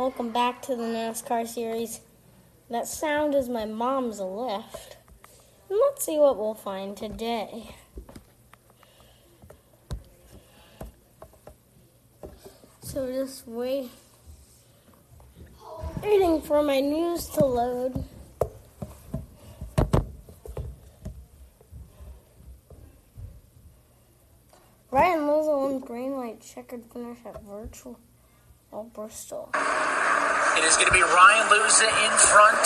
Welcome back to the NASCAR series. That sound is my mom's lift. And let's see what we'll find today. So just wait waiting for my news to load. Ryan Luza won green white checkered finish at virtual Oh, Bristol. It is going to be Ryan Luza in front,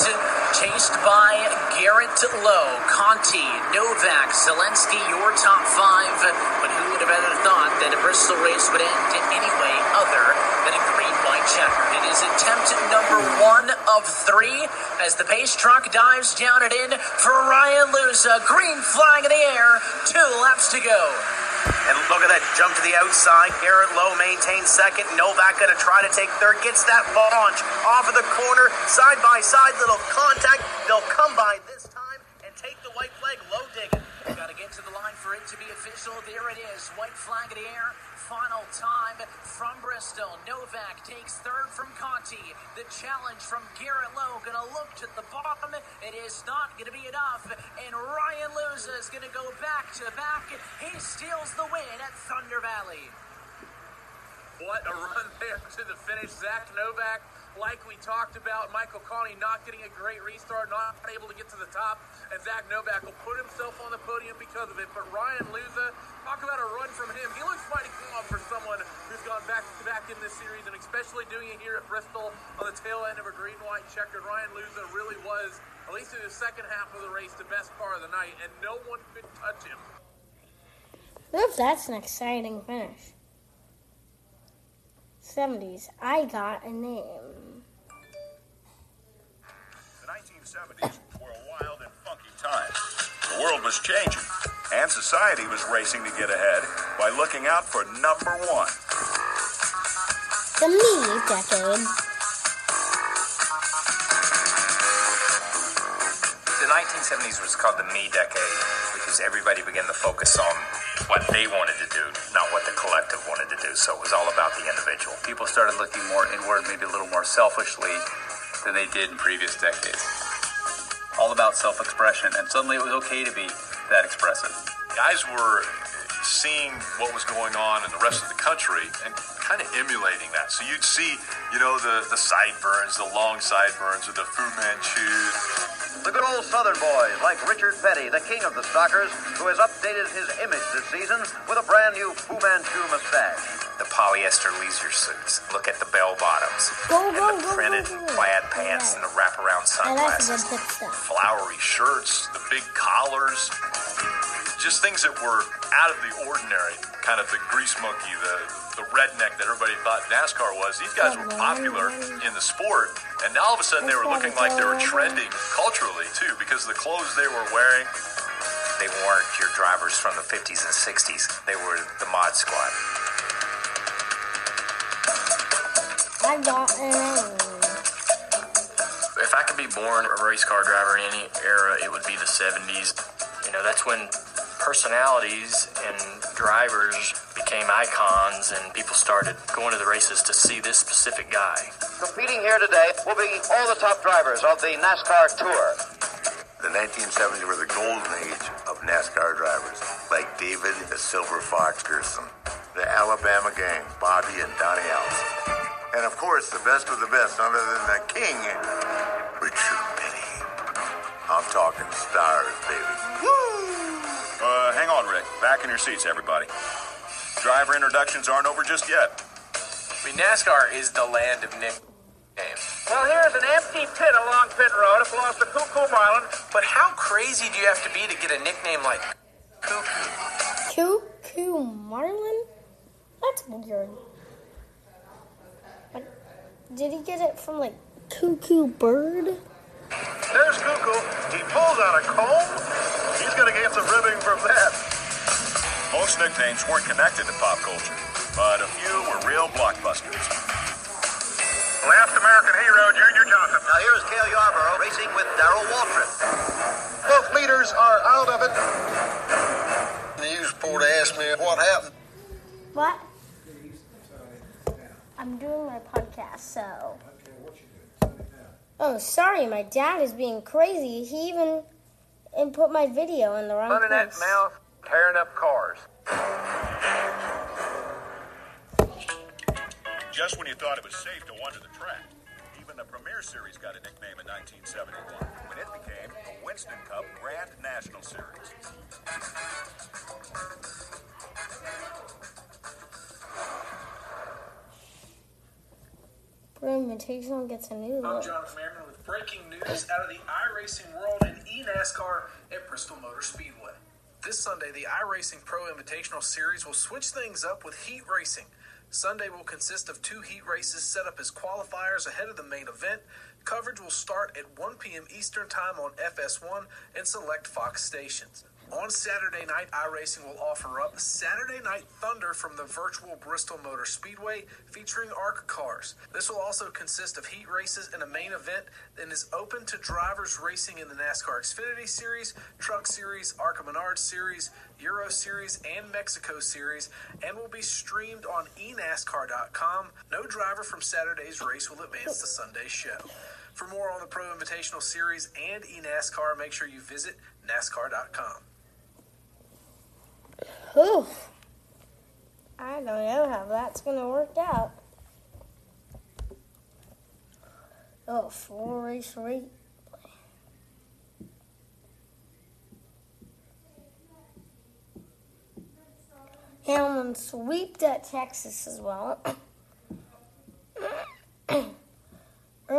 chased by Garrett Lowe, Conti, Novak, Zalenski, your top five. But who would have ever thought that a Bristol race would end in any way other than a green white checkered? It is attempt number one of three as the pace truck dives down and in for Ryan Luza. Green flag in the air, two laps to go. And look at that jump to the outside. Garrett Lowe maintains second. Novak going to try to take third. Gets that launch off of the corner. Side by side, little contact. They'll come by this time and take the white flag. Low digging. Got to get to the line for it to be official. There it is. White flag in the air final time from Bristol. Novak takes third from Conti. The challenge from Garrett Lowe going to look to the bottom. It is not going to be enough. And Ryan Luza is going to go back to back. He steals the win at Thunder Valley. What a run there to the finish. Zach Novak like we talked about, Michael Conti not getting a great restart, not able to get to the top, and Zach Novak will put himself on the podium because of it. But Ryan Luza, talk about a run from him. He looks mighty calm for someone who's gone back to back in this series, and especially doing it here at Bristol on the tail end of a green-white checkered. Ryan Luza really was, at least in the second half of the race, the best part of the night, and no one could touch him. Oof, that's an exciting finish. 70s, I got a name. The 1970s were a wild and funky time. The world was changing, and society was racing to get ahead by looking out for number one. The me decade. The 1970s was called the me decade because everybody began to focus on what they wanted to do, not what the collective wanted to do. So it was all about the individual. People started looking more inward, maybe a little more selfishly than they did in previous decades. All about self expression, and suddenly it was okay to be that expressive. Guys were seeing what was going on in the rest of the country and kind of emulating that. So you'd see, you know, the, the sideburns, the long sideburns, or the Fu Manchu. The good old Southern boys, like Richard Petty, the king of the Stalkers, who has updated his image this season with a brand new Fu Manchu mustache the polyester leisure suits. Look at the bell bottoms. Go, and the go, printed go, go, plaid pants and the wraparound sunglasses. the Flowery shirts, the big collars. Just things that were out of the ordinary. Kind of the grease monkey, the, the redneck that everybody thought NASCAR was. These guys were popular in the sport. And now all of a sudden they were looking like they were trending culturally too because the clothes they were wearing. They weren't your drivers from the 50s and 60s. They were the mod squad. I got If I could be born a race car driver in any era, it would be the 70s. You know, that's when personalities and drivers became icons and people started going to the races to see this specific guy. Competing here today will be all the top drivers of the NASCAR Tour. The 1970s were the golden age of NASCAR drivers, like David the Silver Fox Pearson, the Alabama gang, Bobby and Donnie Allison. And of course, the best of the best, other than the king, Richard Petty. I'm talking stars, baby. Woo! Uh, hang on, Rick. Back in your seats, everybody. Driver introductions aren't over just yet. I mean, NASCAR is the land of nicknames. Well, here's an empty pit along pit road. It belongs to Coo Coo Marlin. But how crazy do you have to be to get a nickname like Cuckoo? Coo Coo Marlin? That's weird. Did he get it from like Cuckoo Bird? There's Cuckoo. He pulls out a comb. He's going to get some ribbing from that. Most nicknames weren't connected to pop culture, but a few were real blockbusters. Last American hero, Junior Johnson. Now here's Cale Yarborough racing with Darrell Waltrip. Both leaders are out of it. The news reporter asked me what happened. What? I'm doing my podcast, so Oh, sorry, my dad is being crazy. He even put my video in the wrong Running that mouth, tearing up cars. Just when you thought it was safe to wander the track, even the Premier Series got a nickname in 1971 when it became the Winston Cup Grand National Series. Pro Invitational gets a new I'm look. Jonathan Merriman with breaking news out of the iRacing world and eNASCAR at Bristol Motor Speedway. This Sunday, the iRacing Pro Invitational Series will switch things up with heat racing. Sunday will consist of two heat races set up as qualifiers ahead of the main event. Coverage will start at 1 p.m. Eastern Time on FS1 and select Fox stations. On Saturday night, iRacing will offer up Saturday Night Thunder from the virtual Bristol Motor Speedway featuring ARC cars. This will also consist of heat races and a main event and is open to drivers racing in the NASCAR Xfinity Series, Truck Series, ARCA Menard Series, Euro Series, and Mexico Series, and will be streamed on enascar.com. No driver from Saturday's race will advance to Sunday's show. For more on the Pro Invitational Series and eNASCAR, make sure you visit NASCAR.com. Whew. I don't know how that's gonna work out. Oh, four race rate. Hamlin sweeped at Texas as well.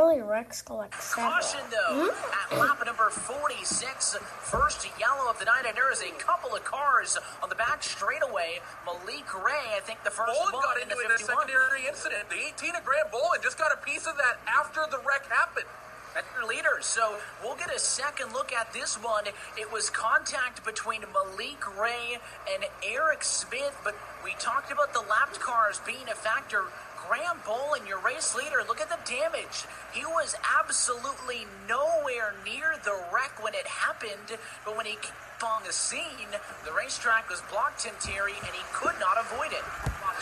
Early wrecks collect several. Caution though, hmm? at lap number 46, first yellow of the night, and there is a couple of cars on the back straightaway. Malik Ray, I think the first Bolin one got in into it in a secondary incident. The 18 of Grant Bolin just got a piece of that after the wreck happened. That's your leader. So we'll get a second look at this one. It was contact between Malik Ray and Eric Smith, but we talked about the lapped cars being a factor. Graham Bolin, your race leader, look at the damage. He was absolutely nowhere near the wreck when it happened, but when he came on the scene, the racetrack was blocked, Tim Terry, and he could not avoid it.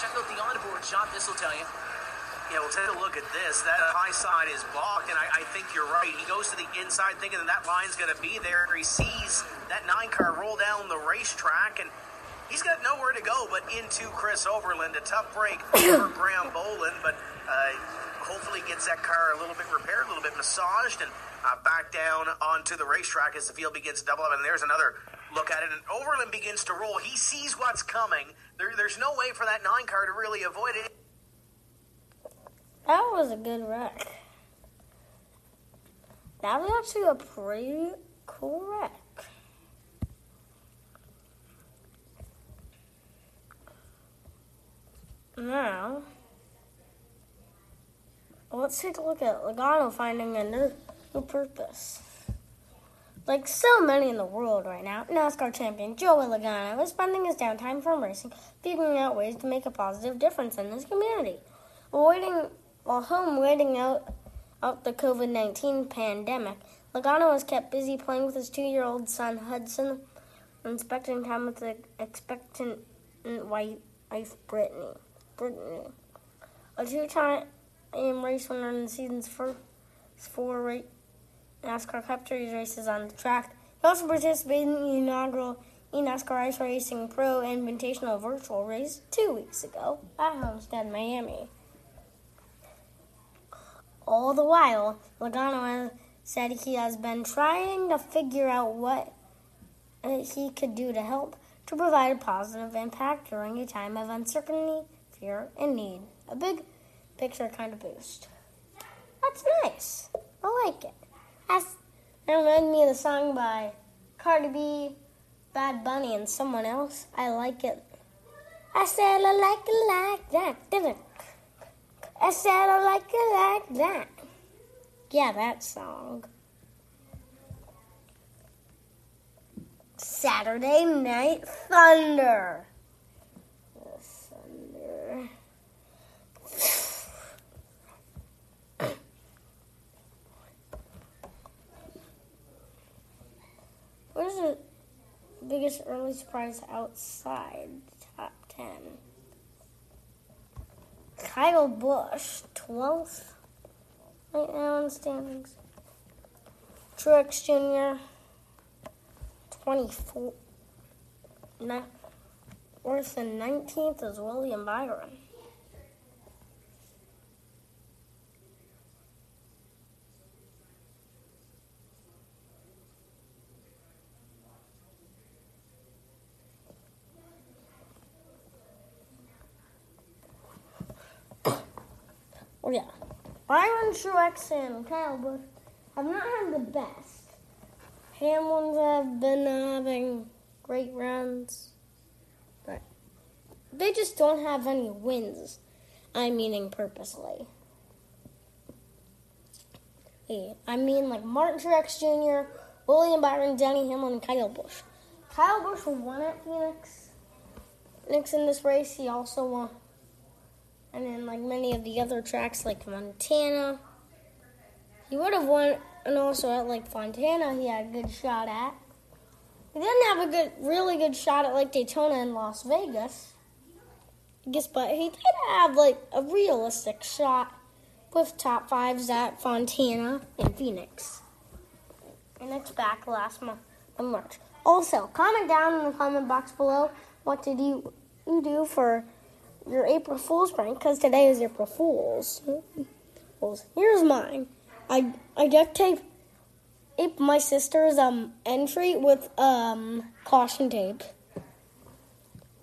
Check out the onboard shot, this will tell you. Yeah, well, take a look at this. That high side is blocked, and I, I think you're right. He goes to the inside thinking that that line's going to be there. He sees that nine car roll down the racetrack, and he's got nowhere to go but into Chris Overland. A tough break for Graham Bolin, but uh, hopefully gets that car a little bit repaired, a little bit massaged, and uh, back down onto the racetrack as the field begins to double up. And there's another look at it, and Overland begins to roll. He sees what's coming. There, there's no way for that nine car to really avoid it. That was a good wreck. That was actually a pretty cool wreck. Now, let's take a look at Logano finding a new, new purpose. Like so many in the world right now, NASCAR champion Joey Logano is spending his downtime from racing, figuring out ways to make a positive difference in his community. Waiting, while home waiting out out the COVID nineteen pandemic, Logano was kept busy playing with his two-year-old son Hudson, and spending time with the expectant wife, wife Brittany. Brittany, a two-time race winner in the season's first four NASCAR Cup Series races on the track. He also participated in the inaugural eNASCAR iRacing Pro Invitational Virtual Race two weeks ago at Homestead, Miami. All the while, Logano said he has been trying to figure out what he could do to help to provide a positive impact during a time of uncertainty, fear, and need. A big picture kind of boost. That's nice. I like it. That's, that reminded me of the song by Cardi B, Bad Bunny, and someone else. I like it. I said I like it like that, didn't I said I like it like that. Yeah, that song. Saturday Night Thunder. The Thunder. What is the biggest early surprise outside the top 10? Kyle Busch, 12th right now in standings. Truex Jr. 24. Not worse than 19th is William Byron. Oh yeah, Byron Truex and Kyle Busch have not had the best. Hamlins have been having great runs, but they just don't have any wins. I'm meaning purposely. Yeah, I mean like Martin Truex Jr., William Byron, Denny Hamlin, and Kyle Busch. Kyle Busch won at Phoenix. Phoenix in this race, he also won and then like many of the other tracks like Montana. He would have won, and also at like Fontana, he had a good shot at. He didn't have a good, really good shot at like Daytona and Las Vegas. I guess, but he did have like a realistic shot with top fives at Fontana and Phoenix. And it's back last month in March. Also, comment down in the comment box below what did you you do for your April Fool's prank because today is April Fool's. Here's mine. I I duct tape my sister's um entry with um caution tape.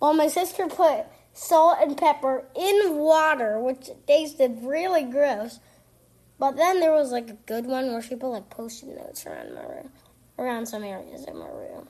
Well, my sister put salt and pepper in water, which tasted really gross. But then there was like a good one where she put like post-it notes around my room, around some areas in my room.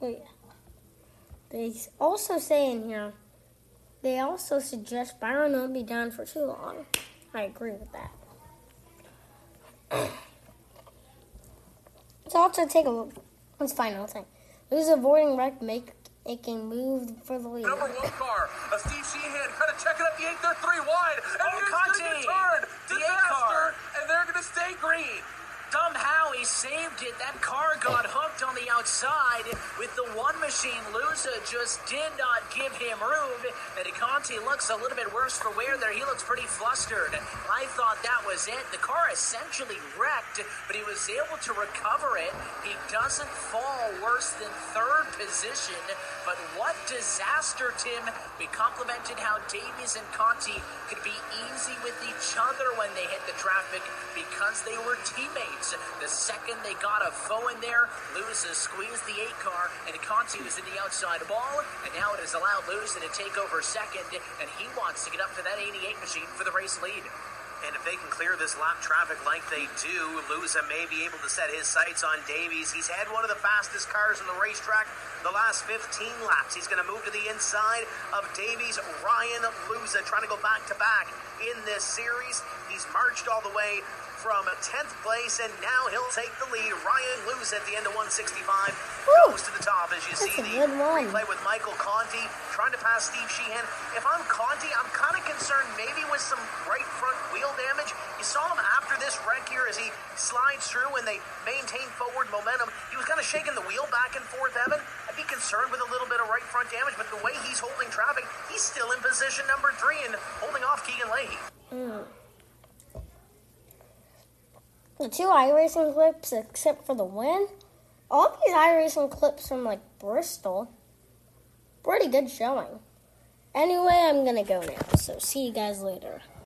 Wait. They also say in here, they also suggest Byron won't be down for too long. I agree with that. Let's also take a look. Let's final thing. Who's avoiding wreck make, making move for the lead? Number one car, a Steve Sheehan kind of checking up the 8. They're three wide. And oh, he's going to get turned. The eight car. And they're going to stay green. Somehow he saved it. That car got hooked on the outside with the one machine. Luza just did not give him room. And Conti looks a little bit worse for wear there. He looks pretty flustered. I thought that was it. The car essentially wrecked, but he was able to recover it. He doesn't fall worse than third position. But what disaster, Tim. We complimented how Davies and Conti could be easy with each other when they hit the traffic because they were teammates. The second they got a foe in there, Luza has squeezed the eight car, and Conti was in the outside ball, and now it has allowed Luza to take over second, and he wants to get up to that 88 machine for the race lead. And if they can clear this lap traffic like they do, Luza may be able to set his sights on Davies. He's had one of the fastest cars on the racetrack the last 15 laps. He's going to move to the inside of Davies. Ryan Luza trying to go back to back in this series. He's marched all the way from 10th place, and now he'll take the lead. Ryan Luza at the end of 165 Woo. goes to the top as you see the replay with Michael Conti trying to pass Steve Sheehan. If I'm Conti, I'm kind of concerned maybe with some right front wheel damage. You saw him after this wreck here as he slides through and they maintain forward momentum. He was kind of shaking the wheel back and forth, Evan. I'd be concerned with a little bit of right front damage, but the way he's holding traffic, he's still in position number three and holding off Keegan Leahy. The two iRacing clips except for the win. All these iRacing clips from like Bristol. Pretty good showing. Anyway, I'm gonna go now, so see you guys later.